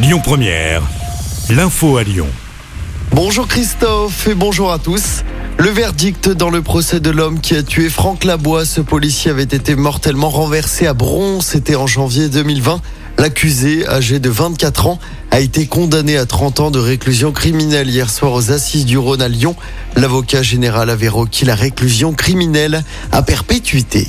Lyon Première, l'info à Lyon. Bonjour Christophe et bonjour à tous. Le verdict dans le procès de l'homme qui a tué Franck Labois, ce policier avait été mortellement renversé à Bron, c'était en janvier 2020. L'accusé, âgé de 24 ans, a été condamné à 30 ans de réclusion criminelle hier soir aux assises du Rhône à Lyon. L'avocat général avait requis la réclusion criminelle à perpétuité.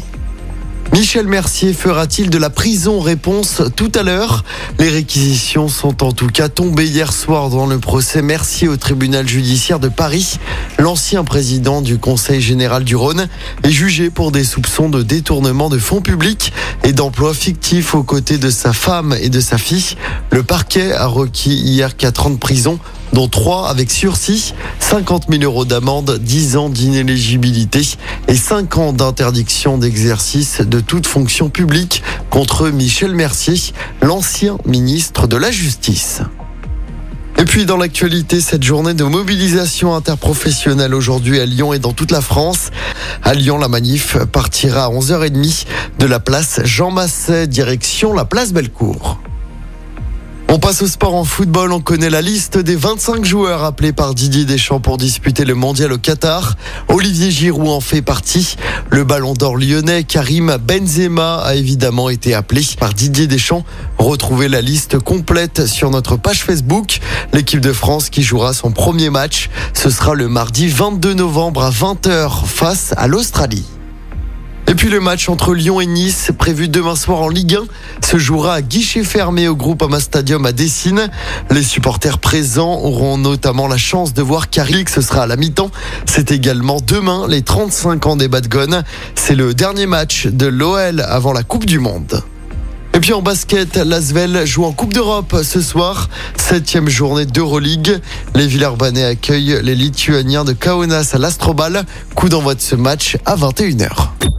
Michel Mercier fera-t-il de la prison Réponse tout à l'heure? Les réquisitions sont en tout cas tombées hier soir dans le procès Mercier au tribunal judiciaire de Paris. L'ancien président du Conseil général du Rhône est jugé pour des soupçons de détournement de fonds publics et d'emploi fictif aux côtés de sa femme et de sa fille. Le parquet a requis hier 4 ans de prison dont 3 avec sursis, 50 000 euros d'amende, 10 ans d'inéligibilité et 5 ans d'interdiction d'exercice de toute fonction publique contre Michel Mercier, l'ancien ministre de la Justice. Et puis dans l'actualité, cette journée de mobilisation interprofessionnelle aujourd'hui à Lyon et dans toute la France. À Lyon, la manif partira à 11h30 de la place Jean Masset, direction la place Bellecour. On passe au sport en football. On connaît la liste des 25 joueurs appelés par Didier Deschamps pour disputer le mondial au Qatar. Olivier Giroud en fait partie. Le ballon d'or lyonnais Karim Benzema a évidemment été appelé par Didier Deschamps. Retrouvez la liste complète sur notre page Facebook. L'équipe de France qui jouera son premier match, ce sera le mardi 22 novembre à 20h face à l'Australie. Puis le match entre Lyon et Nice, prévu demain soir en Ligue 1, se jouera à guichet fermé au groupe Ama Stadium à Dessine. Les supporters présents auront notamment la chance de voir Carrick, ce sera à la mi-temps. C'est également demain les 35 ans des Badgones. C'est le dernier match de l'OL avant la Coupe du Monde. Et puis en basket, l'Asvel joue en Coupe d'Europe ce soir, septième journée d'Euroleague. Les Villeurbanais accueillent les Lituaniens de Kaunas à l'Astrobal. Coup d'envoi de ce match à 21h.